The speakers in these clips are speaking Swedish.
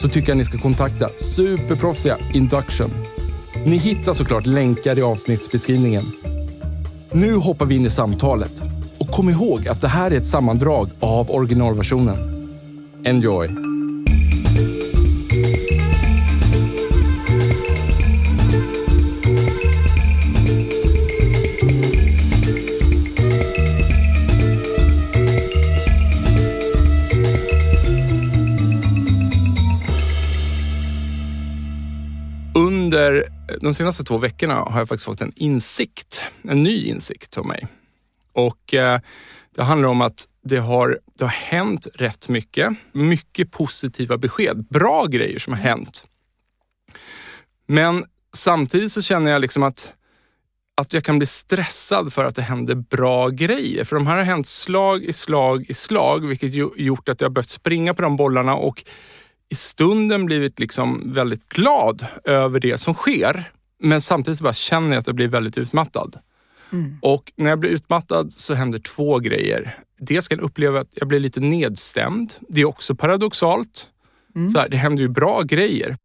så tycker jag ni ska kontakta superproffsiga Induction. Ni hittar såklart länkar i avsnittsbeskrivningen. Nu hoppar vi in i samtalet och kom ihåg att det här är ett sammandrag av originalversionen. Enjoy! De senaste två veckorna har jag faktiskt fått en insikt, en ny insikt av mig. Och eh, det handlar om att det har, det har hänt rätt mycket. Mycket positiva besked, bra grejer som har hänt. Men samtidigt så känner jag liksom att, att jag kan bli stressad för att det händer bra grejer. För de här har hänt slag i slag i slag, vilket gjort att jag behövt springa på de bollarna och i stunden blivit liksom väldigt glad över det som sker. Men samtidigt bara känner jag att jag blir väldigt utmattad. Mm. Och när jag blir utmattad så händer två grejer. Dels kan jag uppleva att jag blir lite nedstämd. Det är också paradoxalt. Mm. Så här, det händer ju bra grejer.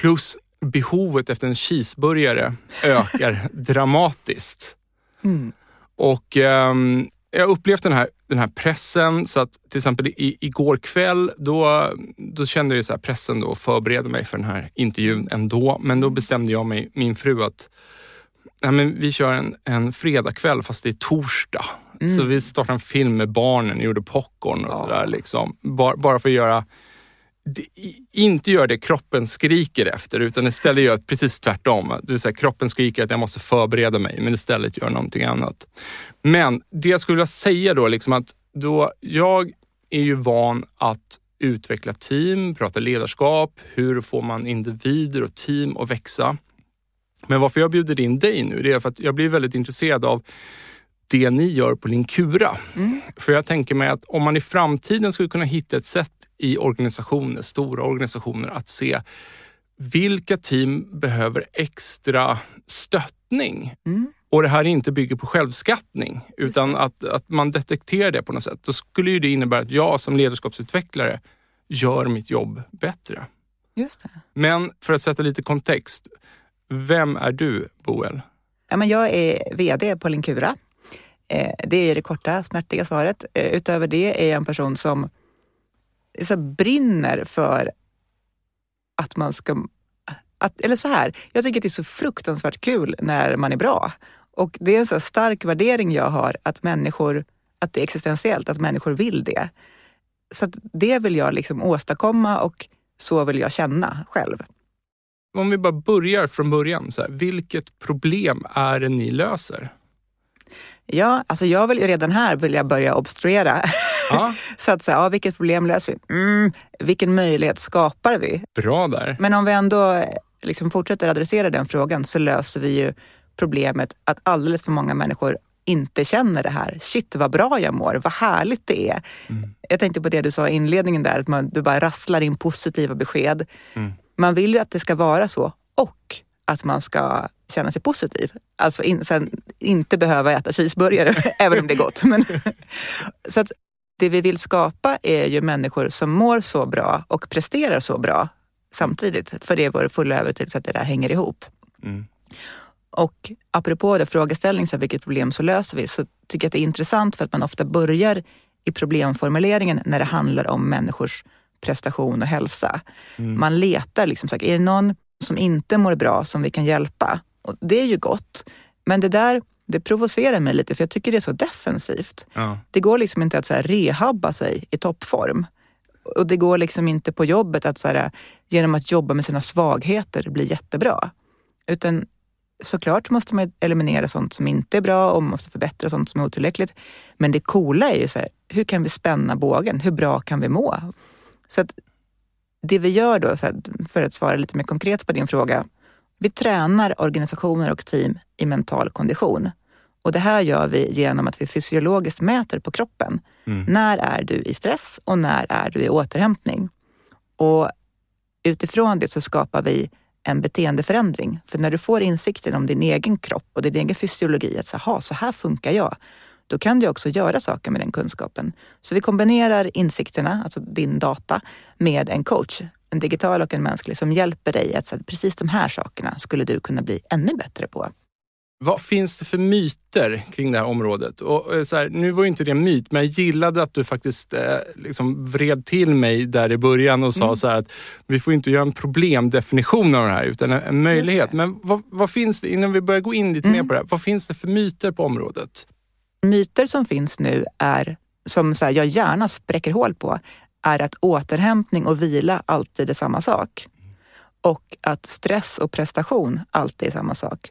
Plus behovet efter en cheeseburgare ökar dramatiskt. Mm. Och um, jag har upplevt den här, den här pressen så att till exempel i, igår kväll då, då kände jag så pressen då att förbereda mig för den här intervjun ändå. Men då bestämde jag mig, min fru att nej men vi kör en, en fredagkväll fast det är torsdag. Mm. Så vi startade en film med barnen, gjorde popcorn och ja. sådär. Liksom. Bara, bara för att göra inte gör det kroppen skriker efter utan istället gör precis tvärtom. Det vill säga, kroppen skriker att jag måste förbereda mig men istället gör någonting annat. Men det jag skulle vilja säga då, liksom att då jag är ju van att utveckla team, prata ledarskap, hur får man individer och team att växa? Men varför jag bjuder in dig nu, det är för att jag blir väldigt intresserad av det ni gör på Linkura. Mm. För jag tänker mig att om man i framtiden skulle kunna hitta ett sätt i organisationer, stora organisationer, att se vilka team behöver extra stöttning? Mm. Och det här inte bygger på självskattning utan att, att man detekterar det på något sätt. Då skulle ju det innebära att jag som ledarskapsutvecklare gör mitt jobb bättre. Just det. Men för att sätta lite kontext. Vem är du, Boel? Ja, men jag är VD på Linkura. Eh, det är det korta, snärtiga svaret. Eh, utöver det är jag en person som så brinner för att man ska... Att, eller så här, jag tycker att det är så fruktansvärt kul när man är bra. Och det är en så stark värdering jag har att människor, att det är existentiellt, att människor vill det. Så det vill jag liksom åstadkomma och så vill jag känna själv. Om vi bara börjar från början, så här, vilket problem är det ni löser? Ja, alltså jag vill redan här vilja börja obstruera. Ja. så att säga, ja, vilket problem löser vi? Mm, vilken möjlighet skapar vi? Bra där. Men om vi ändå liksom fortsätter adressera den frågan så löser vi ju problemet att alldeles för många människor inte känner det här. Shit vad bra jag mår, vad härligt det är. Mm. Jag tänkte på det du sa i inledningen där, att man, du bara rasslar in positiva besked. Mm. Man vill ju att det ska vara så och att man ska känna sig positiv. Alltså in, sen, inte behöva äta cheeseburgare, även om det är gott. Men, så att det vi vill skapa är ju människor som mår så bra och presterar så bra samtidigt. För det är vår fulla övertygelse att det där hänger ihop. Mm. Och apropå det frågeställning, så vilket problem så löser vi? Så tycker jag att det är intressant för att man ofta börjar i problemformuleringen när det handlar om människors prestation och hälsa. Mm. Man letar, liksom, så här, är det någon som inte mår bra som vi kan hjälpa? Och det är ju gott. Men det där det provocerar mig lite för jag tycker det är så defensivt. Ja. Det går liksom inte att så rehabba sig i toppform. Och det går liksom inte på jobbet att så här, genom att jobba med sina svagheter bli jättebra. Utan såklart måste man eliminera sånt som inte är bra och man måste förbättra sånt som är otillräckligt. Men det coola är ju så här, hur kan vi spänna bågen? Hur bra kan vi må? Så att det vi gör då, för att svara lite mer konkret på din fråga. Vi tränar organisationer och team i mental kondition. Och det här gör vi genom att vi fysiologiskt mäter på kroppen. Mm. När är du i stress och när är du i återhämtning? Och utifrån det så skapar vi en beteendeförändring. För när du får insikten om din egen kropp och din egen fysiologi, att så, så här funkar jag, då kan du också göra saker med den kunskapen. Så vi kombinerar insikterna, alltså din data, med en coach, en digital och en mänsklig, som hjälper dig att säga precis de här sakerna skulle du kunna bli ännu bättre på. Vad finns det för myter kring det här området? Och eh, så här, nu var ju inte det en myt, men jag gillade att du faktiskt eh, liksom vred till mig där i början och sa mm. så att vi får inte göra en problemdefinition av det här, utan en, en möjlighet. Men vad, vad, finns det, innan vi börjar gå in lite mm. mer på det här, vad finns det för myter på området? Myter som finns nu är, som så här, jag gärna spräcker hål på, är att återhämtning och vila alltid är samma sak. Och att stress och prestation alltid är samma sak.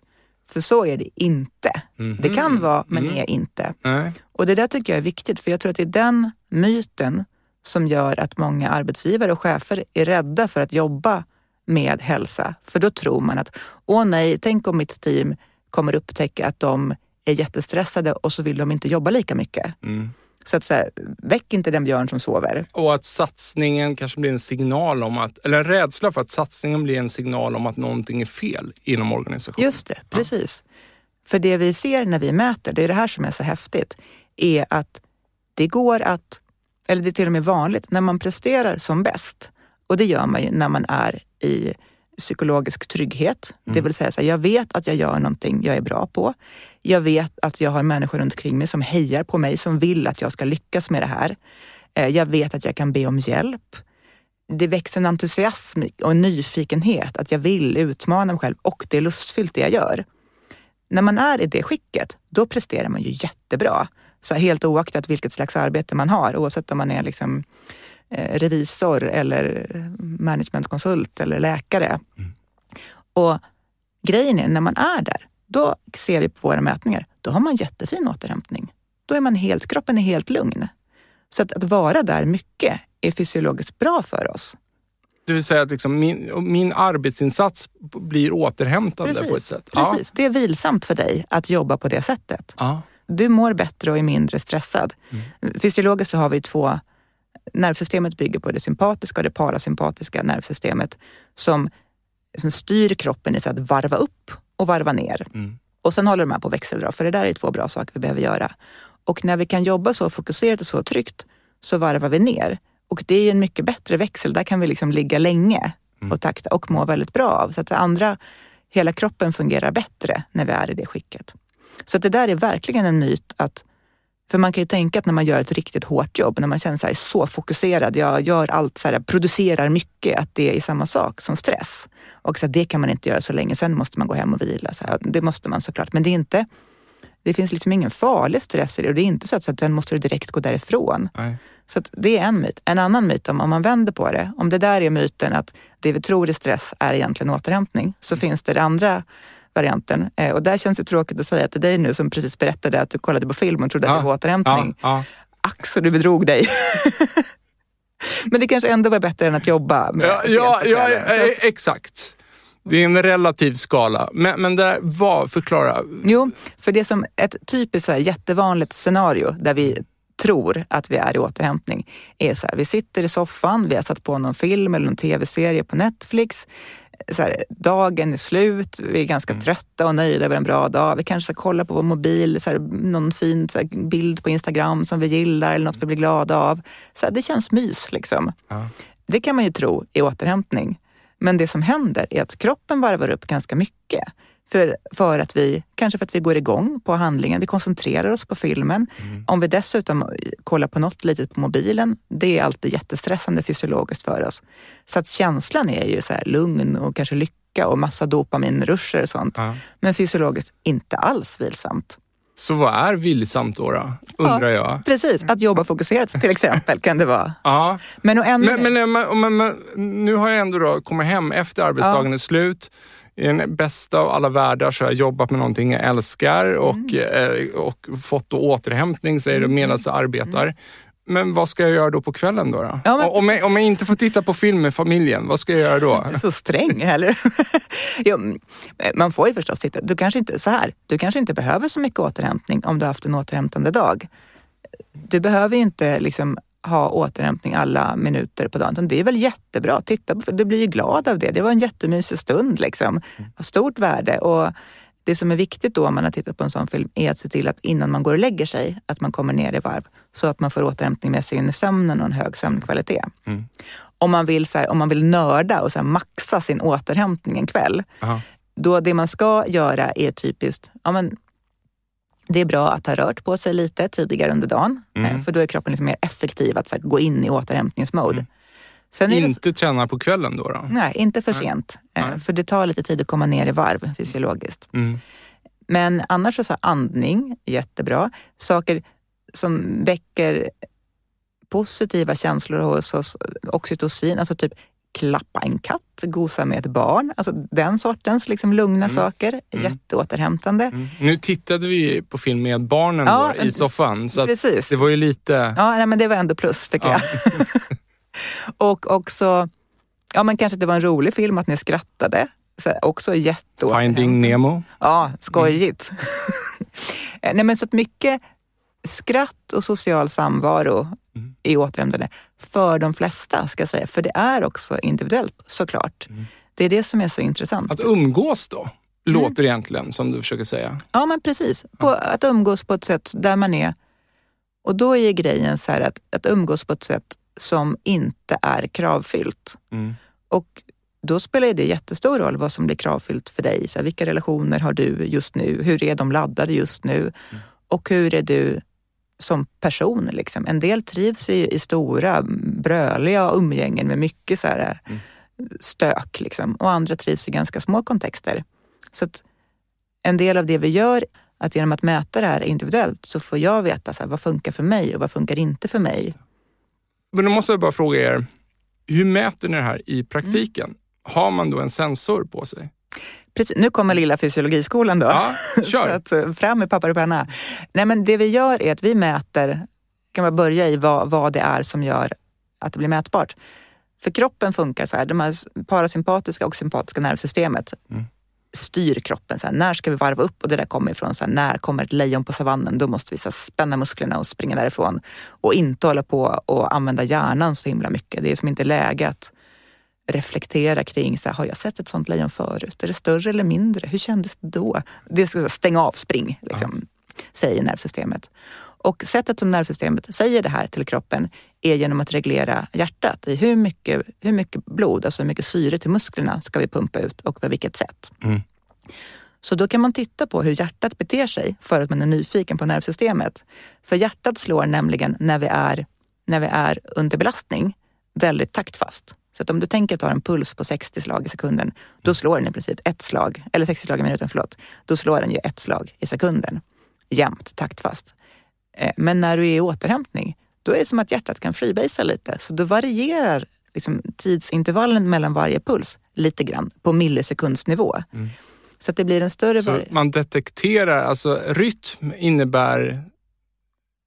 För så är det inte. Mm -hmm. Det kan vara, men mm. är inte. Nej. Och det där tycker jag är viktigt, för jag tror att det är den myten som gör att många arbetsgivare och chefer är rädda för att jobba med hälsa. För då tror man att, åh nej, tänk om mitt team kommer upptäcka att de är jättestressade och så vill de inte jobba lika mycket. Mm. Så att så här, väck inte den björn som sover. Och att satsningen kanske blir en signal om att, eller en rädsla för att satsningen blir en signal om att någonting är fel inom organisationen. Just det, precis. Ja. För det vi ser när vi mäter, det är det här som är så häftigt, är att det går att, eller det är till och med vanligt, när man presterar som bäst, och det gör man ju när man är i psykologisk trygghet. Mm. Det vill säga, så här, jag vet att jag gör någonting jag är bra på. Jag vet att jag har människor runt omkring mig som hejar på mig, som vill att jag ska lyckas med det här. Eh, jag vet att jag kan be om hjälp. Det växer en entusiasm och en nyfikenhet, att jag vill utmana mig själv och det är lustfyllt det jag gör. När man är i det skicket, då presterar man ju jättebra. Så helt oaktat vilket slags arbete man har, oavsett om man är liksom revisor eller managementkonsult eller läkare. Mm. Och grejen är, när man är där, då ser vi på våra mätningar, då har man jättefin återhämtning. Då är man helt, kroppen är helt lugn. Så att, att vara där mycket är fysiologiskt bra för oss. Det vill säga att liksom min, min arbetsinsats blir återhämtande precis, på ett sätt? Precis, ja. det är vilsamt för dig att jobba på det sättet. Ja. Du mår bättre och är mindre stressad. Mm. Fysiologiskt så har vi två nervsystemet bygger på det sympatiska och det parasympatiska nervsystemet som, som styr kroppen i att varva upp och varva ner. Mm. Och sen håller de här på växeldra, för det där är två bra saker vi behöver göra. Och när vi kan jobba så fokuserat och så tryggt så varvar vi ner. Och det är en mycket bättre växel. Där kan vi liksom ligga länge mm. och takta och må väldigt bra av. Så att det andra, hela kroppen fungerar bättre när vi är i det skicket. Så att det där är verkligen en myt att för man kan ju tänka att när man gör ett riktigt hårt jobb, när man känner sig så fokuserad, jag gör allt, så här, producerar mycket, att det är samma sak som stress. Och så här, det kan man inte göra så länge, sen måste man gå hem och vila. Så här, det måste man såklart, men det är inte det finns liksom ingen farlig stress i det och det är inte så att, så att sen måste du direkt gå därifrån. Nej. Så det är en myt. En annan myt, om, om man vänder på det, om det där är myten att det vi tror är stress är egentligen återhämtning, så mm. finns det, det andra varianten. Eh, och där känns det tråkigt att säga till dig nu som precis berättade att du kollade på film och trodde ja. att det var återhämtning. Ja, ja. Ack så du bedrog dig. Men det kanske ändå var bättre än att jobba med Ja, ja, ja, ja exakt. Det är en relativ skala. Men, men där, vad, förklara. Jo, för det som ett typiskt så här, jättevanligt scenario där vi tror att vi är i återhämtning är så här, vi sitter i soffan, vi har satt på någon film eller någon tv-serie på Netflix här, dagen är slut, vi är ganska mm. trötta och nöjda över en bra dag. Vi kanske ska kolla på vår mobil, så här, någon fin så här, bild på Instagram som vi gillar eller något vi blir glada av. Så det känns mys liksom. Ja. Det kan man ju tro är återhämtning. Men det som händer är att kroppen varvar upp ganska mycket. För, för att vi, kanske för att vi går igång på handlingen, vi koncentrerar oss på filmen. Mm. Om vi dessutom kollar på något litet på mobilen, det är alltid jättestressande fysiologiskt för oss. Så att känslan är ju så lugn och kanske lycka och massa dopaminruscher och sånt. Ja. Men fysiologiskt inte alls vilsamt. Så vad är vilsamt då, då undrar ja, jag? Precis, att jobba fokuserat till exempel kan det vara. Ja. Men, ännu... men, men, men, men, nu har jag ändå då kommit hem efter arbetsdagen ja. är slut. I den bästa av alla världar så har jag jobbat med någonting jag älskar och, mm. Eh, och fått återhämtning säger du mm. medan jag arbetar. Mm. Men vad ska jag göra då på kvällen då? då? Ja, men... om, jag, om jag inte får titta på film med familjen, vad ska jag göra då? Så sträng eller? jo, man får ju förstås titta. Du kanske inte, så här, du kanske inte behöver så mycket återhämtning om du har haft en återhämtande dag. Du behöver ju inte liksom ha återhämtning alla minuter på dagen. Det är väl jättebra. Titta på, du blir ju glad av det. Det var en jättemysig stund. Liksom. Av stort värde. Och det som är viktigt då om man har tittat på en sån film är att se till att innan man går och lägger sig, att man kommer ner i varv så att man får återhämtning med sig in i sömnen och en hög sömnkvalitet. Mm. Om, man vill, så här, om man vill nörda och så här, maxa sin återhämtning en kväll, Aha. då det man ska göra är typiskt, ja, men, det är bra att ha rört på sig lite tidigare under dagen, mm. Eh, för då är kroppen liksom mer effektiv att här, gå in i återhämtningsmode. Mm. Sen inte det... träna på kvällen då, då? Nej, inte för Nej. sent. Eh, Nej. För det tar lite tid att komma ner i varv fysiologiskt. Mm. Men annars så, så andning, jättebra. Saker som väcker positiva känslor hos oss, oxytocin, alltså typ klappa en katt, gosa med ett barn. Alltså den sortens liksom lugna mm. saker. Mm. Jätteåterhämtande. Mm. Nu tittade vi på film med barnen ja, då, i soffan. Så precis. det var ju lite... Ja, nej, men det var ändå plus tycker ja. jag. och också, ja men kanske det var en rolig film att ni skrattade. Så också jätte Finding Nemo. Ja, skojigt. Mm. Nej men så att mycket skratt och social samvaro mm. i återhämtande för de flesta, ska jag säga. För det är också individuellt såklart. Mm. Det är det som är så intressant. Att umgås då? Mm. Låter egentligen som du försöker säga. Ja, men precis. På. Att umgås på ett sätt där man är... Och då är grejen så här att, att umgås på ett sätt som inte är kravfyllt. Mm. Och då spelar det jättestor roll vad som blir kravfyllt för dig. Så här, vilka relationer har du just nu? Hur är de laddade just nu? Mm. Och hur är du som person? Liksom? En del trivs i, i stora, bröliga umgängen med mycket så här, mm. stök liksom. och andra trivs i ganska små kontexter. Så att en del av det vi gör att genom att mäta det här individuellt så får jag veta så här, vad funkar för mig och vad funkar inte för mig. Men då måste jag bara fråga er, hur mäter ni det här i praktiken? Mm. Har man då en sensor på sig? Precis, nu kommer lilla fysiologiskolan då. Ja, kör. Så att, eh, fram med papper och penna. Nej, men det vi gör är att vi mäter, kan man börja i vad, vad det är som gör att det blir mätbart. För kroppen funkar så här, de här parasympatiska och sympatiska nervsystemet mm styr kroppen. Så här, när ska vi varva upp? Och det där kommer ifrån så här, när kommer ett lejon på savannen? Då måste vi så här, spänna musklerna och springa därifrån. Och inte hålla på och använda hjärnan så himla mycket. Det är som inte läge att reflektera kring, så här, har jag sett ett sånt lejon förut? Är det större eller mindre? Hur kändes det då? Det ska stänga av, spring, liksom, ja. säger nervsystemet. Och sättet som nervsystemet säger det här till kroppen är genom att reglera hjärtat. I hur mycket, hur mycket blod, alltså hur mycket syre till musklerna ska vi pumpa ut och på vilket sätt. Mm. Så då kan man titta på hur hjärtat beter sig för att man är nyfiken på nervsystemet. För hjärtat slår nämligen när vi är, när vi är under belastning väldigt taktfast. Så att om du tänker att du har en puls på 60 slag i sekunden, då slår den i princip ett slag, eller 60 slag i minuten, förlåt. Då slår den ju ett slag i sekunden. Jämnt, taktfast. Eh, men när du är i återhämtning, då är det som att hjärtat kan freebasea lite. Så då varierar liksom tidsintervallen mellan varje puls lite grann på millisekundsnivå. Mm. Så att det blir en större... Så man detekterar, alltså rytm innebär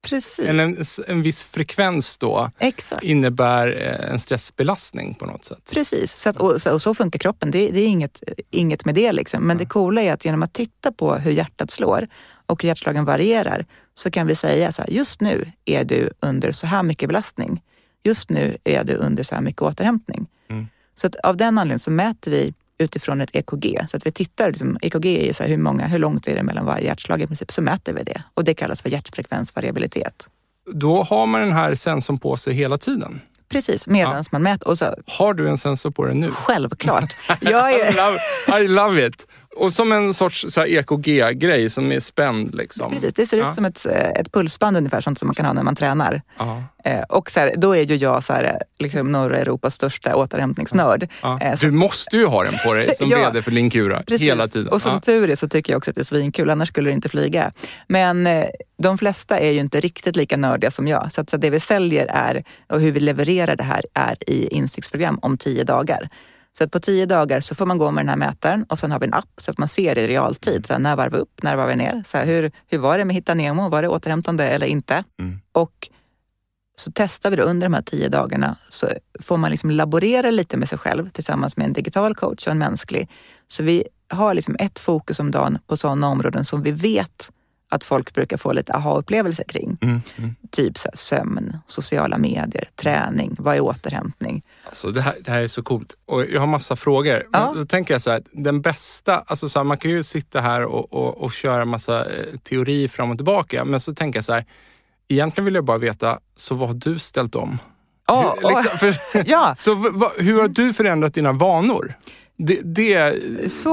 Precis. En, en, en viss frekvens då Exakt. innebär eh, en stressbelastning på något sätt. Precis, så att, och, så, och, så, funkar kroppen. Det, det, är inget, inget med det. Liksom. Men ja. det coola är att genom att titta på hur hjärtat slår och hur hjärtslagen varierar så kan vi säga så här, just nu är du under så här mycket belastning. Just nu är du under så här mycket återhämtning. Mm. Så att av den anledningen så mäter vi utifrån ett EKG. Så att vi tittar, liksom, EKG är ju så här, hur, många, hur långt är det mellan varje hjärtslag i princip, så mäter vi det. Och det kallas för hjärtfrekvensvariabilitet. Då har man den här sensorn på sig hela tiden? Precis, medan ja. man mäter. Och så, har du en sensor på dig nu? Självklart. Jag är... I, love, I love it. Och som en sorts EKG-grej som är spänd. Liksom. Precis, det ser Ja. ut som ett, eh, ett pulsband ungefär, sånt som man kan ha när man tränar. Ja. Eh, och så här, då är ju jag så här, liksom norra Europas största återhämtningsnörd. Ja. Eh, Du måste ju ha den på dig som Ja. VD för Linkura Precis. hela tiden. Och som tur är så tycker jag också att det är svinkul, annars skulle det inte flyga. Men eh, de flesta är ju inte riktigt lika nördiga som jag. Så, att, så att det vi säljer är, och hur vi levererar det här är i insiktsprogram om tio dagar. Så att på tio dagar så får man gå med den här mätaren och sen har vi en app så att man ser i realtid. Så här, när var vi upp? När var vi ner? Så här, hur, hur var det med Hitta Nemo? Var det återhämtande eller inte? Mm. Och så testar vi det under de här tio dagarna. Så får man liksom laborera lite med sig själv tillsammans med en digital coach och en mänsklig. Så vi har liksom ett fokus om dagen på sådana områden som vi vet att folk brukar få lite aha-upplevelser kring. Mm. Mm. Typ så sömn, sociala medier, träning, vad är återhämtning? Alltså det, här, det här är så coolt. Och jag har massa frågor. Ja. Men då tänker jag så här, den bästa, alltså så här, man kan ju sitta här och, och, och köra massa eh, teori fram och tillbaka. Men så tänker jag så här, egentligen vill jag bara veta, så vad har du ställt om? Ja, Hur, liksom, för, ja så v, hur har du förändrat dina vanor? Det, det,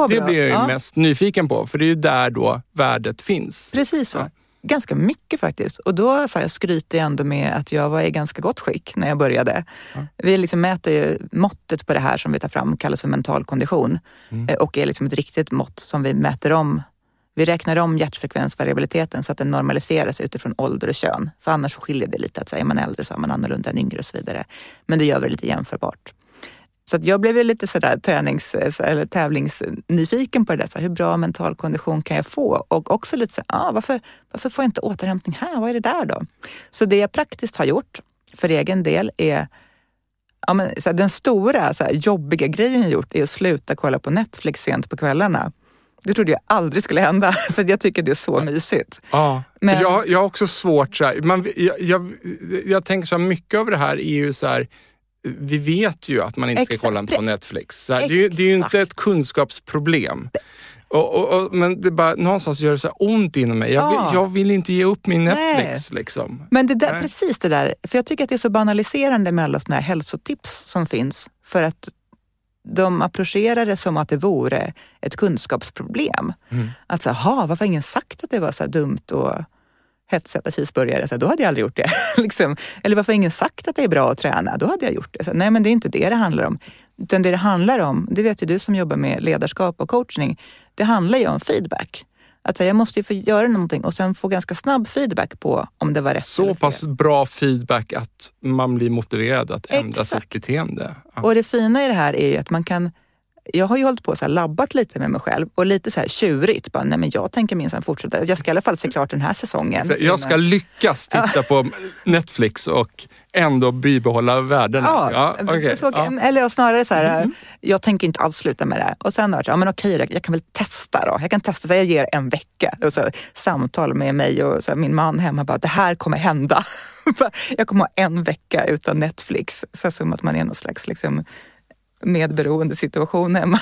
det blir jag Ja. mest nyfiken på, för det är ju där då värdet finns. precis så. Ja. Ganska mycket faktiskt. Och då så här, skryter jag ändå med att jag var i ganska gott skick när jag började. Ja. Vi liksom mäter ju måttet på det här som vi tar fram, kallas för mental kondition. Mm. Eh, Och är liksom ett riktigt mått som vi mäter om. Vi räknar om hjärtfrekvensvariabiliteten så att den normaliseras utifrån ålder och kön. För annars skiljer det lite. Att så här, är man äldre så är man annorlunda än yngre och så vidare. Men det gör vi lite jämförbart. Så jag blev lite sådär tränings eller tävlingsnyfiken på det där. Så hur bra mental kondition kan jag få? Och också lite så här, ah, varför, varför får jag inte återhämtning här? Vad är det där då? Så det jag praktiskt har gjort för egen del är Ja, men, så den stora så jobbiga grejen jag gjort är att sluta kolla på Netflix sent på kvällarna. Det trodde jag aldrig skulle hända, för jag tycker det är så mysigt. Ja, Men- jag, jag har också svårt så här, man, jag, jag, jag tänker så här, mycket av det här är ju så här, vi vet ju att man inte ska Exakt. kolla på Netflix. Så här, det, är ju- det är ju inte ett kunskapsproblem. Och, och, och, men det bara, någonstans gör det så ont inom mig. Jag, Ja. vill, jag vill inte ge upp min Netflix. Liksom. Men det där, precis det där, för jag tycker att det är så banaliserande med alla såna här hälsotips som finns. För att de approcherar det som att det vore ett kunskapsproblem. Mm. Att så, aha, varför har ingen sagt att det var så dumt att hetsäta cheeseburgare? Så här, då hade jag aldrig gjort det. liksom. Eller varför har ingen sagt att det är bra att träna? Då hade jag gjort det. Så, nej, men det är inte det det handlar om. Utan det det handlar om, det vet ju du som jobbar med ledarskap och coachning, det handlar ju om feedback. Att här, jag måste ju få göra någonting och sen få ganska snabb feedback på om det var rätt Så pass bra feedback att man blir motiverad att ändra Exakt. sitt beteende. Ja. Och det fina i det här är ju att man kan jag har ju hållit på och labbat lite med mig själv och lite så här tjurigt. Bara, nej men jag tänker minsann fortsätta. Jag ska i alla fall se klart den här säsongen. Jag ska lyckas titta på Netflix och ändå bibehålla värdena. Ja, okej. så, Ja. eller snarare så här, jag tänker inte alls sluta med det här. Och sen har jag ja men okej, jag, jag kan väl testa då. Jag kan testa, så jag ger en vecka. Och så här, samtal med mig och så här, min man hemma, bara, det här kommer hända. jag kommer ha en vecka utan Netflix. Så som att man är någon slags liksom, medberoende situation hemma.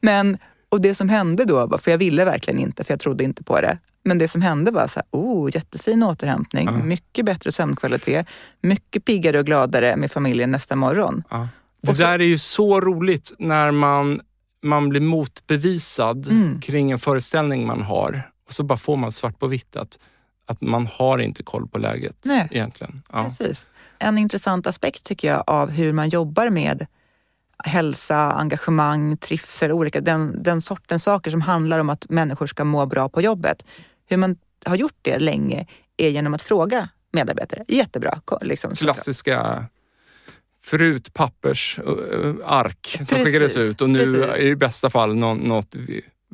men, och det som hände då, var, för jag ville verkligen inte, för jag trodde inte på det. Men det som hände var så här, oh, jättefin återhämtning, Ja. mycket bättre sömnkvalitet, mycket piggare och gladare med familjen nästa morgon. Ja. Det så- där är ju så roligt när man, man blir motbevisad Mm. kring en föreställning man har. Och så bara får man svart på vitt att, att man har inte koll på läget Nej. egentligen. Ja. Precis. En intressant aspekt tycker jag av hur man jobbar med hälsa, engagemang, trivsel, olika, den, den sortens saker som handlar om att människor ska må bra på jobbet. Hur man har gjort det länge är genom att fråga medarbetare. Jättebra. Liksom. Klassiska förut pappersark som Precis, skickades ut och nu precis. i bästa fall nå- något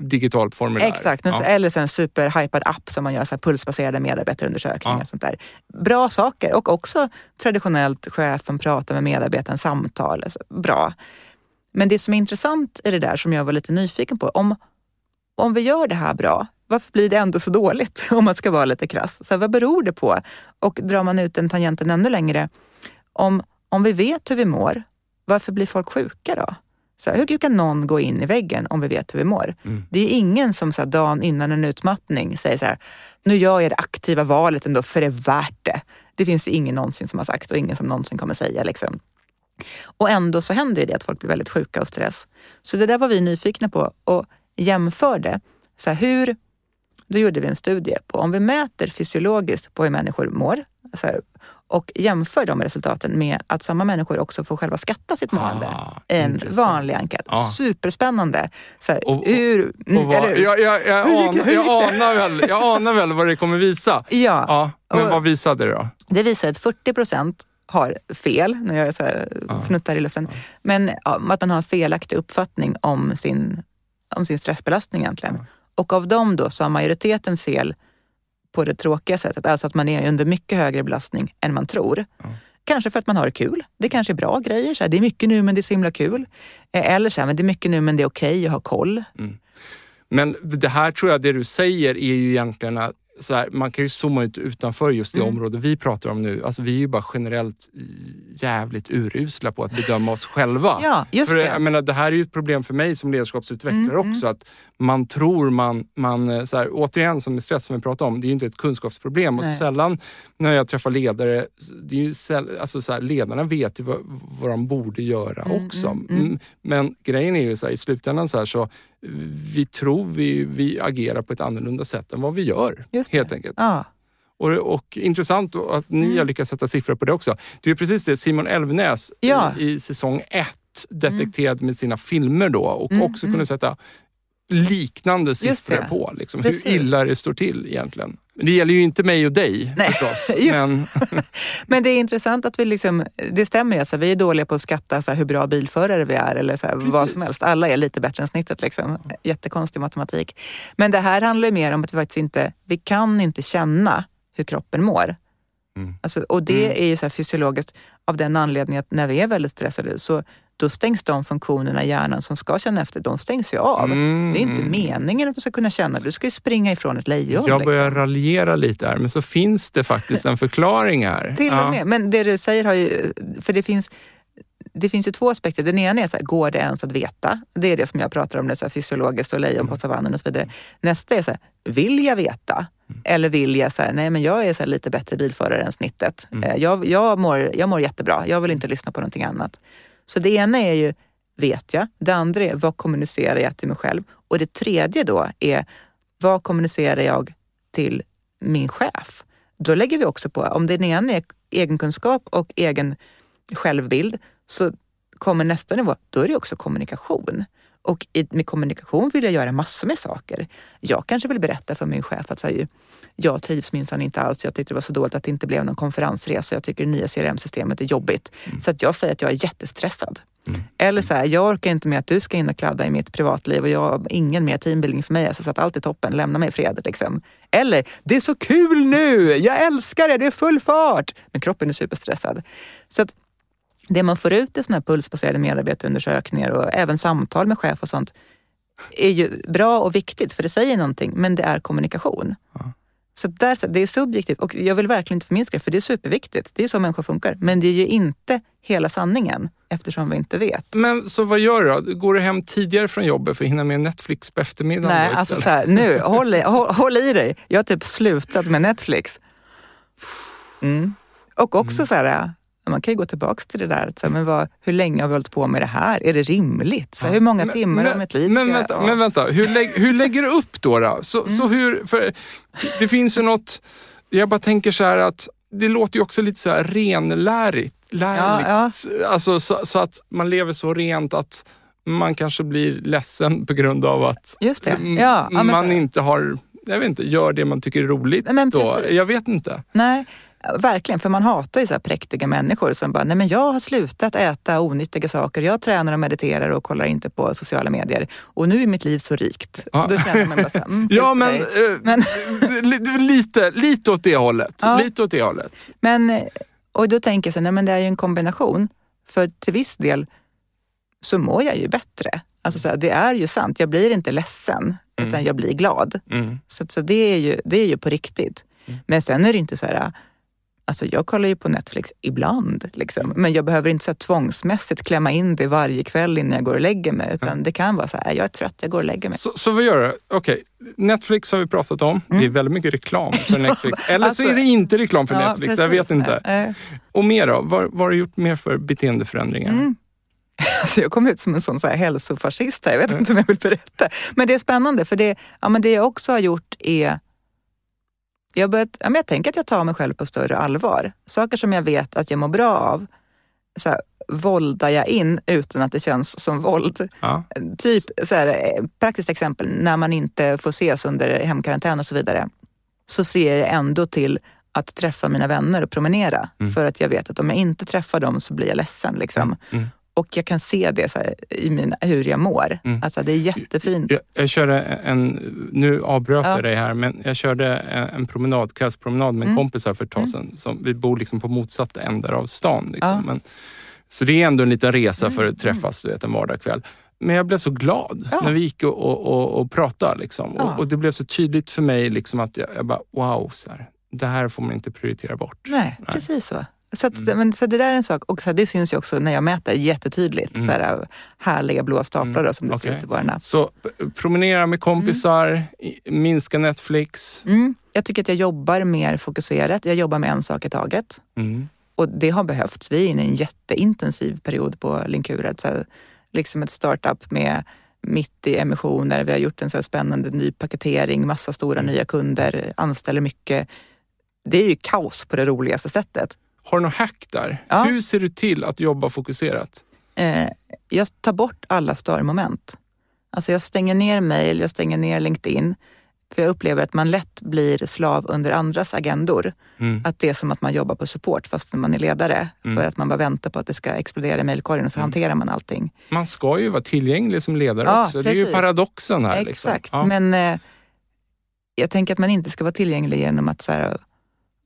digitalt formulär. Exakt, Ja. eller en superhypad app som man gör så här pulsbaserade medarbetarundersökningar. Ja. Och sånt där. Bra saker och också traditionellt chefen pratar med medarbetaren, samtal. Alltså, bra. Men det som är intressant i det där som jag var lite nyfiken på, om, om vi gör det här bra, varför blir det ändå så dåligt om man ska vara lite krass? Så här, vad beror det på? Och drar man ut den tangenten ännu längre, om, om vi vet hur vi mår, varför blir folk sjuka då? Så här, hur kan någon gå in i väggen om vi vet hur vi mår? Mm. Det är ingen som så här, dagen innan en utmattning säger så här, nu gör jag det aktiva valet ändå för det är värt det. Det finns ju ingen någonsin som har sagt och ingen som någonsin kommer säga. Liksom. Och ändå så händer det att folk blir väldigt sjuka av stress. Så det där var vi nyfikna på. Och jämförde så här, hur, då gjorde vi en studie på om vi mäter fysiologiskt på hur människor mår så här, och jämför de resultaten med att samma människor också får själva skatta sitt mående. Ah, en intressant. vanlig enkät. Ja. Superspännande. Så här, Och- och- hur, mm, Och vad, eller jag, jag, jag, Hur an, det? Jag, anar väl, jag anar väl vad det kommer visa. Ja, Ja, men vad visade det då? det visar att 40 procent har fel, när jag så här, fnuttar i luften, men ja, att man har en felaktig uppfattning om sin, om sin stressbelastning egentligen. Och av dem då så har majoriteten fel på det tråkiga sättet, alltså att man är under mycket högre belastning än man tror. Kanske för att man har det kul. Det kanske är bra grejer. Så här, det är mycket nu men det är så himla kul. Eh, Eller så här, men det är mycket nu men det är okej att ha koll. Men det här tror jag, det du säger är ju egentligen att så här, man kan ju zooma ut utanför just Mm. det område vi pratar om nu. Alltså, vi är ju bara generellt jävligt urusla på att bedöma oss själva. Ja, just för det. Jag menar, det här är ju ett problem för mig som ledarskapsutvecklare Mm, också. Att man tror man, man eh, så här, återigen som med stress som vi pratade om, det är ju inte ett kunskapsproblem. Och Nej. sällan när jag träffar ledare, det är ju säll, alltså så här, ledarna vet ju vad, vad de borde göra Mm, också. mm, mm. Mm, Men grejen är ju så här, i slutändan så, så vi tror vi, vi agerar på ett annorlunda sätt än vad vi gör. Helt enkelt. Ja, Och, och intressant att ni Mm. har lyckats sätta siffror på det också. Det är precis det Simon Elvnäs Ja. Mm. i, i säsong ett detekterade med sina filmer då och Mm, också mm. kunde sätta liknande siffror på. Liksom, Precis. hur illa det står till egentligen. Det gäller ju inte mig och dig Nej. förstås. Men, Men det är intressant att vi liksom, det stämmer ju, alltså, vi är dåliga på att skatta så här, hur bra bilförare vi är eller så här, vad som helst. Alla är lite bättre än snittet. Liksom. Jättekonstig matematik. Men det här handlar ju mer om att vi faktiskt inte, vi kan inte känna hur kroppen mår. Mm. Alltså, och det Mm. är ju så här fysiologiskt av den anledningen att när vi är väldigt stressade så då stängs de funktionerna i hjärnan som ska känna efter, de stängs ju av. Mm. Det är inte meningen att du ska kunna känna, du ska ju springa ifrån ett lejon. jag börjar liksom. raljera lite här, men så finns det faktiskt en förklaring här. Till Ja. och med. Men det du säger har ju, för det finns, det finns ju två aspekter. Den ena är, så här, går det ens att veta? Det är det som jag pratar om, det så här fysiologiskt och lejon på savannen och så vidare. Nästa är, så här, vill jag veta? Eller vill jag, så här, nej men jag är så lite bättre bilförare än snittet. Eh, Jag, jag, mår, jag mår jättebra, jag vill inte lyssna på någonting annat. Så det ena är ju, vet jag? Det andra är, vad kommunicerar jag till mig själv? Och det tredje då är, vad kommunicerar jag till min chef? Då lägger vi också på, om den ena är egenkunskap och egen självbild, så kommer nästa nivå, då är det också kommunikation. Och med kommunikation vill jag göra massor med saker. Jag kanske vill berätta för min chef att så här, jag trivs minsann inte alls. Jag tyckte det var så dåligt att det inte blev någon konferensresa. Jag tycker det nya CRM-systemet är jobbigt. Så att jag säger att jag är jättestressad. Eller så här, jag orkar inte med att du ska in och kladda i mitt privatliv och jag har ingen mer teambuilding för mig. Alltså, så att allt är toppen, lämna mig i fred. Liksom. Eller, det är så kul nu! Jag älskar det, det är full fart! Men kroppen är superstressad. Så att det man får ut i sådana här pulsbaserade medarbetarundersökningar och även samtal med chef och sånt är ju bra och viktigt för det säger någonting, men det är kommunikation. Så där, det är subjektivt och jag vill verkligen inte förminska det, för det är superviktigt. Det är så människor funkar. Men det är ju inte hela sanningen eftersom vi inte vet. Men så vad gör du då? Går du hem tidigare från jobbet för att hinna med Netflix på eftermiddagen? Nej, alltså så här, nu, håll, i- håll, håll i dig. Jag har typ slutat med Netflix. Mm. Och också så här, man kan ju gå tillbaka till det där, att så här, men vad, hur länge har vi hållit på med det här? Är det rimligt? Så här, hur många timmar av mitt liv men, ska vänta, jag... men vänta, hur, lägg, hur lägger du upp då? då? Så, så Mm. hur, för det finns ju något, jag bara tänker så här att det låter ju också lite så här renlärigt. Lärligt. Ja, Alltså, så, så att man lever så rent att man kanske blir ledsen på grund av att Ja, ja, men så man inte har, jag vet inte, gör det man tycker är roligt men då. precis. Jag vet inte. Nej, verkligen. För man hatar ju så här präktiga människor som bara, nej men jag har slutat äta onyttiga saker. Jag tränar och mediterar och kollar inte på sociala medier. Och nu är mitt liv så rikt. Ja. Då känner man bara så här, mm, Ja, men, eh, Men- li- lite, lite åt det hållet. Ja. Lite åt det hållet. Men, och då tänker jag så här, nej men det är ju en kombination. För till viss del så mår jag ju bättre. Alltså så här, det är ju sant, jag blir inte ledsen utan jag blir glad. Mm. Så, så det, är ju, det är ju på riktigt. Men sen är det inte så här, alltså jag kollar ju på Netflix ibland, liksom. men jag behöver inte så här tvångsmässigt klämma in det varje kväll innan jag går och lägger mig. Utan det kan vara så här, jag är trött, jag går och lägger mig. Så, så vad gör du? Okej, Netflix har vi pratat om. Det är väldigt mycket reklam för Netflix. Eller Mm. alltså- så är det inte reklam för Ja, Netflix, jag vet precis. inte. Eh, Och mer då? Vad, vad har du gjort mer för beteendeförändringar? Mm. Alltså jag kom ut som en sån så här hälsofascist här. Jag vet inte om jag vill berätta. Men det är spännande för det, ja, men det jag också har gjort är jag, börjat, ja, men jag tänker att jag tar mig själv på större allvar. Saker som jag vet att jag mår bra av, så här, våldar jag in utan att det känns som våld. Ja. Typ, så här, praktiskt exempel, när man inte får ses under hemkarantän och så vidare, så ser jag ändå till att träffa mina vänner och promenera. Mm. För att jag vet att om jag inte träffar dem så blir jag ledsen. Liksom. Mm. Och jag kan se det så här, i mina, hur jag mår. Mm. Alltså, det är jättefint. Jag, jag körde en, nu avbröt Ja. jag dig här, men jag körde en, en promenad, kvällspromenad med Mm. kompisar för ett tag sedan. Som, vi bor liksom på motsatta ändar av stan. Liksom. Ja. Men, så det är ändå en liten resa för Mm. att träffas du vet, en vardagskväll. Men jag blev så glad Ja. när vi gick och, och, och, och pratade. Liksom. Ja. Och, och det blev så tydligt för mig liksom, att jag, jag bara, wow, så här, det här får man inte prioritera bort. Nej, Nej. precis så. Så, att, Mm. men, så det där är en sak, och så här, det syns ju också när jag mäter jättetydligt. Mm. Så här, härliga blåa staplar Mm, då, som det ser okej. ut i våra napp. Så promenera med kompisar, i- minska Netflix. Mm. Jag tycker att jag jobbar mer fokuserat. Jag jobbar med en sak i taget. Mm. Och det har behövts. Vi är inne i en jätteintensiv period på Linkuret. Så här, liksom ett startup med mitt i emissioner. Vi har gjort en så spännande ny paketering, massa stora nya kunder, anställer mycket. Det är ju kaos på det roligaste sättet. Har du något hack där? Ja. Hur ser du till att jobba fokuserat? Eh, jag tar bort alla störmoment. Alltså jag stänger ner mail, jag stänger ner LinkedIn. För jag upplever att man lätt blir slav under andras agendor. Mm. Att det är som att man jobbar på support fast man är ledare. Mm. För att man bara väntar på att det ska explodera i mejlkorgen och så hanterar man allting. Man ska ju vara tillgänglig som ledare Ja, också. Det är ju precis. paradoxen här. Liksom. Exakt. Ja. Men eh, jag tänker att man inte ska vara tillgänglig genom att så här,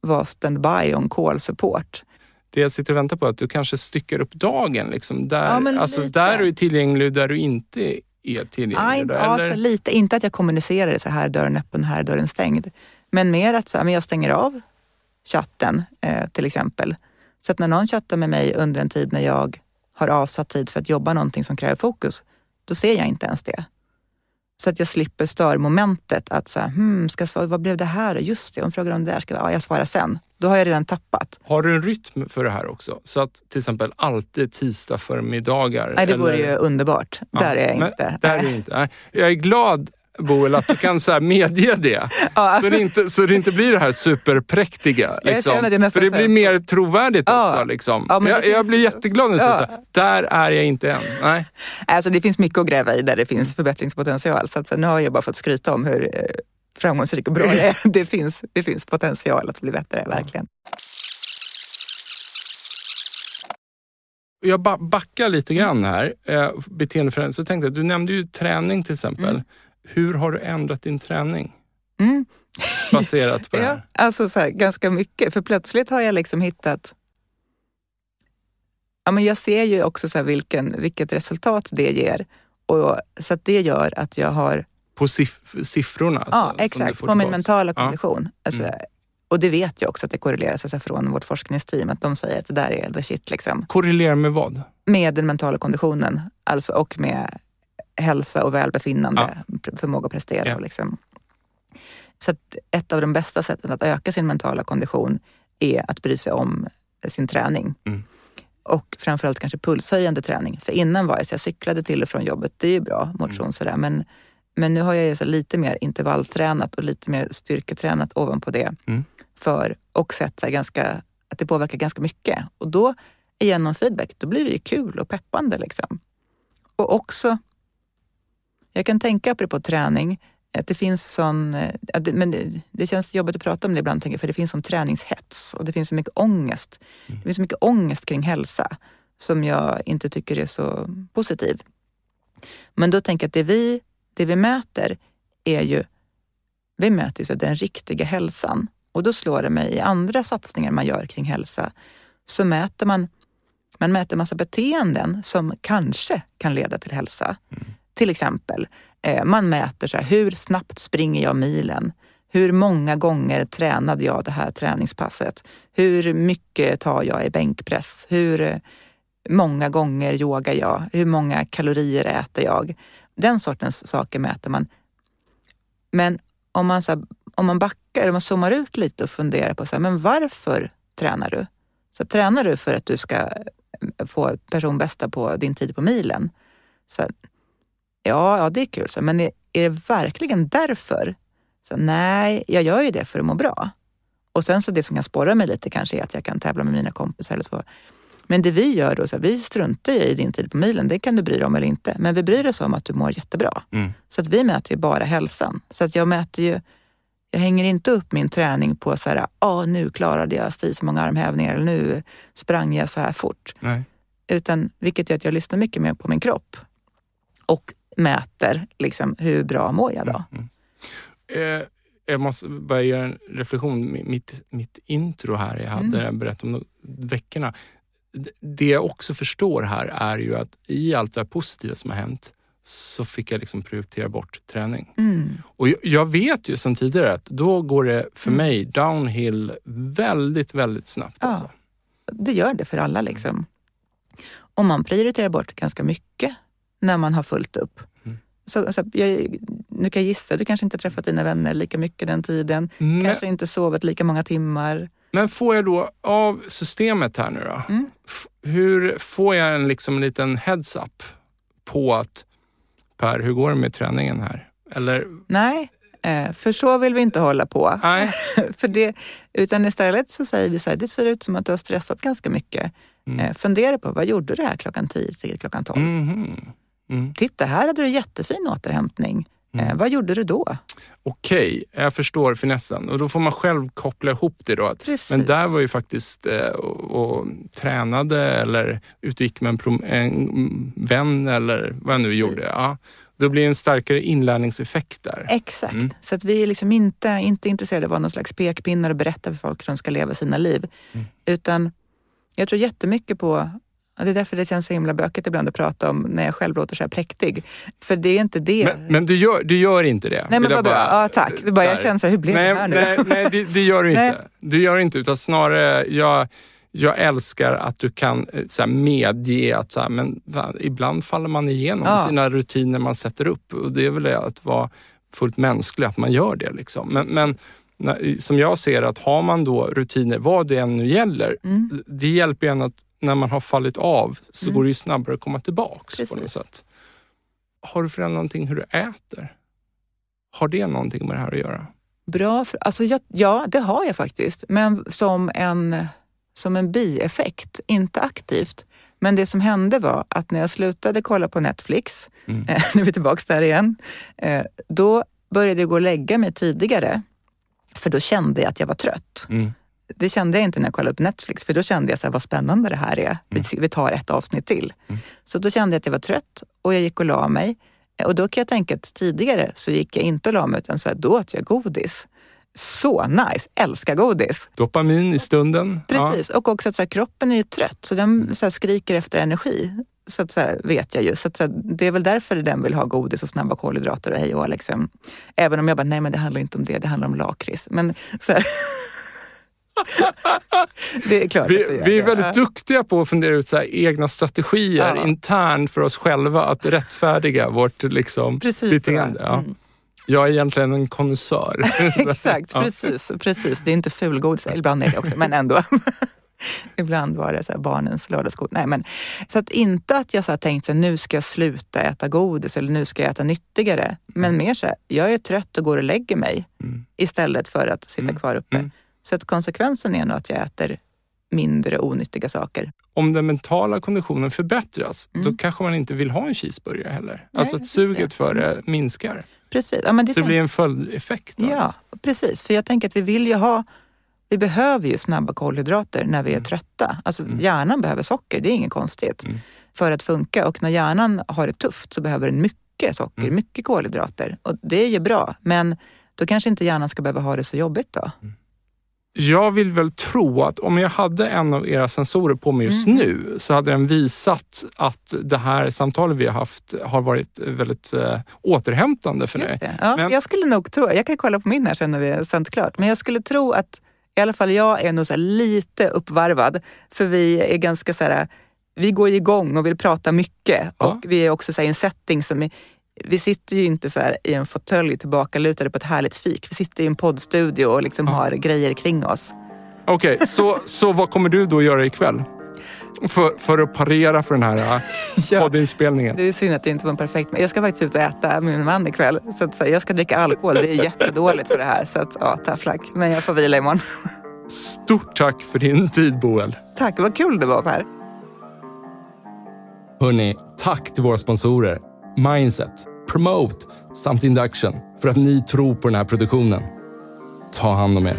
vara standby on call support. Det jag sitter och väntar på är att du kanske styckar upp dagen. Liksom. Där, Ja, alltså, lite. där du är tillgänglig där du inte är tillgänglig. Ja, då, ja, eller? lite. Inte att jag kommunicerar det så här dörren öppen, här dörren stängd. Men mer att så här, men jag stänger av chatten eh, till exempel. Så att när någon chattar med mig under en tid när jag har avsatt tid för att jobba någonting som kräver fokus, då ser jag inte ens det. Så att jag slipper störmomentet att så här, hmm, ska jag svara, vad blev det här? Just det, hon frågar om det där, ska jag, ja, jag svarar sen. Då har jag redan tappat. Har du en rytm för det här också? Så att till exempel alltid tisdag förmiddagar? Nej, det eller- vore ju underbart. Ja, Där är jag inte. Där är inte. Nej. Jag är glad Boel, att du kan så medge det. Ja, alltså- så, det inte, så det inte blir det här superpräktiga. Liksom. nästan För det blir mer trovärdigt Ja. också. Liksom. Ja, jag, det jag finns- blir jätteglad. Ja. Så här, där är jag inte än. Nej. Alltså det finns mycket att gräva i där det finns förbättringspotential. Så att, nu har jag bara fått skryta om hur eh, framgångsrik och bra jag är. Det finns, det finns potential att bli bättre, verkligen. Jag ba- backar lite grann här. Eh, beteendeförändring. Så tänkte jag, du nämnde ju träning till exempel. Mm. Hur har du ändrat din träning Mm. baserat på det Ja, här? alltså så här, ganska mycket. För plötsligt har jag liksom hittat... Ja, men jag ser ju också så vilken, vilket resultat det ger. Och, så det gör att jag har... På siff- siffrorna? Ja, alltså, du exakt. På min mentala Ja. kondition. Alltså, Mm. Och det vet jag också att det korrelerar så från vårt forskningsteam. Att de säger att det där är the shit. Liksom. Korrelerar med vad? Med den mentala konditionen. Alltså, och med hälsa och välbefinnande. pr- Förmåga att prestera. Ja. Liksom. Så att ett av de bästa sätten att öka sin mentala kondition är att bry sig om sin träning. Mm. Och framförallt kanske pulshöjande träning. För innan var jag så jag cyklade till och från jobbet. Det är ju bra motion Mm. sådär. Men, men nu har jag så lite mer intervalltränat och lite mer styrketränat ovanpå det. Mm. För, och sett så ganska, att det påverkar ganska mycket. Och då, genom feedback, då blir det ju kul och peppande. Liksom. Och också, jag kan tänka apropå träning, att det finns sån, eh, att det, men det, känns jobbigt att prata om det ibland, tänker för det finns sån träningshets och det finns så mycket ångest. Mm. Det finns så mycket ångest kring hälsa som jag inte tycker är så positiv. Men då tänker jag att det vi, det vi mäter är ju, vi mäter ju den riktiga hälsan. Och då slår det mig i andra satsningar man gör kring hälsa, så mäter man, man mäter massa beteenden som kanske kan leda till hälsa. Till exempel, eh, man mäter så här, hur snabbt springer jag milen? Hur många gånger tränade jag det här träningspasset? Hur mycket tar jag i bänkpress? Hur eh, många gånger yogar jag? Hur många kalorier äter jag? Den sortens saker mäter man. Men om man, så här, om man backar, om man zoomar ut lite och funderar på så här, men varför tränar du? Så tränar du för att du ska eh, få personbästa på din tid på milen. Så, ja, ja, det är kul. Så, men är, är det verkligen därför? Så, nej, jag gör ju det för att må bra. Och sen så det som kan sporra mig lite kanske är att jag kan tävla med mina kompisar eller så. Men det vi gör då, så här, vi struntar i din tid på milen, det kan du bry dig om eller inte. Men vi bryr oss om att du mår jättebra. Mm. Så att vi mäter ju bara hälsan. Så att jag mäter ju, jag hänger inte upp min träning på så här, ah, nu klarade jag si så många armhävningar eller nu sprang jag så här fort. Nej. Utan, vilket gör att jag lyssnar mycket mer på min kropp och mäter liksom, hur bra mår jag då. Mm. Eh, jag måste bara göra en reflektion. Mitt, mitt intro här, jag hade Mm. berättat om veckorna. Det jag också förstår här är ju att i allt det här positiva som har hänt så fick jag liksom prioritera bort träning. Mm. Och jag, jag vet ju sedan tidigare att då går det för Mm. mig downhill väldigt, väldigt snabbt. Ja. Alltså. Det gör det för alla. Liksom. Och man prioriterar bort ganska mycket när man har fullt upp. Mm. Så, så jag, nu kan jag gissa, du kanske inte har träffat dina vänner lika mycket den tiden. Men, Kanske inte sovit lika många timmar. men får jag då av systemet här nu då, Mm. hur får jag en liksom en liten heads-up på att Per, hur går det med träningen här? Eller, Nej, eh, för så vill vi inte hålla på. nej. för det, utan istället så säger vi så här, det ser ut som att du har stressat ganska mycket. Mm. Eh, fundera på, vad gjorde du här klockan 10 till klockan 12? Mhm. Mm. Titta, här hade du jättefin återhämtning. Eh, Mm. vad gjorde du då? Okej, jag förstår finessen. Och då får man själv koppla ihop det då. Precis. men där var ju faktiskt eh, och, och tränade eller ute och gick med en, prom- en vän eller vad jag nu Precis. gjorde. Ja. Då blir det en starkare inlärningseffekt där. Exakt. Mm. Så att vi är liksom inte, inte intresserade av att vara någon slags pekpinnar och berätta för folk hur de ska leva sina liv. Mm. Utan jag tror jättemycket på ja, det är därför det känns så himla bökigt ibland att prata om när jag själv låter så här präktig. För det är inte det. Men, men du, gör, du gör inte det? Nej men vad bra. bara- Ja, tack. Det bara, jag känner så här, hur blev nej, det här nu? Nej, nej det, det gör du Nej. inte. Du gör inte, utan snarare, jag, jag älskar att du kan eh, så här, medge att så här, men, ibland faller man igenom Ja. sina rutiner man sätter upp. Och det är väl det att vara fullt mänsklig, att man gör det. Liksom. Men, men som jag ser att har man då rutiner, vad det än nu gäller, Mm. det hjälper en att när man har fallit av så Mm. går det ju snabbare att komma tillbaks på något sätt. Har du förändrat någonting hur du äter? Har det någonting med det här att göra? Bra. För, alltså jag, ja, det har jag faktiskt. Men som en, som en bieffekt, inte aktivt. Men det som hände var att när jag slutade kolla på Netflix, Mm. nu är vi tillbaka där igen, eh, då började jag gå och lägga mig tidigare. För då kände jag att jag var trött. Mm. Det kände jag inte när jag kollade på Netflix, för då kände jag så här, vad spännande det här är. Vi, vi tar ett avsnitt till. Mm. Så då kände jag att jag var trött och jag gick och la mig. Och då kan jag tänka att tidigare så gick jag inte och la mig, utan så här, då åt jag godis. Så nice! Älskar godis. Dopamin i stunden. Precis, och också att så här, kroppen är ju trött, så den så här, skriker efter energi. Så, att, så här, vet jag ju. Så, att, så det är väl därför den vill ha godis och snabba kolhydrater och hej och liksom. Även om jag bara, nej men det handlar inte om det, det handlar om lakrits. Men så här, det är klart Vi, att vi är väldigt duktiga på att fundera ut så egna strategier Ja. internt för oss själva att rättfärdiga vårt liksom, Precis beteende. Ja. Mm. Jag är egentligen en konnässör. Exakt, Ja. precis, precis. Det är inte fulgodis, ibland är det också, men ändå. ibland var det så barnens lördagsgodis. Nej, men, så att inte att jag så här tänkt att nu ska jag sluta äta godis eller nu ska jag äta nyttigare. Men mer så här, jag är trött och går och lägger mig Mm. istället för att sitta Mm, kvar uppe. Mm. Så att konsekvensen är nog att jag äter mindre onyttiga saker. Om den mentala konditionen förbättras, Mm. då kanske man inte vill ha en cheeseburgare heller. Nej, alltså att suget det. för det minskar. Precis. Ja, det Så det blir en följdeffekt. Ja, alltså. precis. För jag tänker att vi vill ju ha vi behöver ju snabba kolhydrater när vi är Mm. trötta. Alltså Mm. hjärnan behöver socker, det är inget konstigt. Mm. För att funka. Och när hjärnan har det tufft så behöver den mycket socker, Mm. mycket kolhydrater. Och det är ju bra. Men då kanske inte hjärnan ska behöva ha det så jobbigt då. Jag vill väl tro att om jag hade en av era sensorer på mig just Mhm. nu så hade den visat att det här samtalet vi har haft har varit väldigt eh, återhämtande för dig. Ja, Men- Jag skulle nog tro, jag kan kolla på min här sen när vi har sänt klart, men jag skulle tro att i alla fall jag är nog lite uppvarvad. För vi är ganska så här, vi går igång och vill prata mycket. Ja. Och vi är också i en setting som är, vi sitter ju inte så här i en fåtölj tillbakalutade på ett härligt fik. Vi sitter i en poddstudio och liksom har grejer kring oss. Okej, så, så vad kommer du då göra ikväll? För, för att parera för den här äh, Ja. poddinspelningen. Det är synd att det inte var perfekt. Men jag ska faktiskt ut och äta med min man ikväll. Så att, så här, jag ska dricka alkohol. Det är jättedåligt för det här. Så att, ja, tafflack. Men jag får vila imorgon. Stort tack för din tid Boel. Tack, vad kul det var Per. Hörni, tack till våra sponsorer Mindset, Promote samt Induction för att ni tror på den här produktionen. Ta hand om er.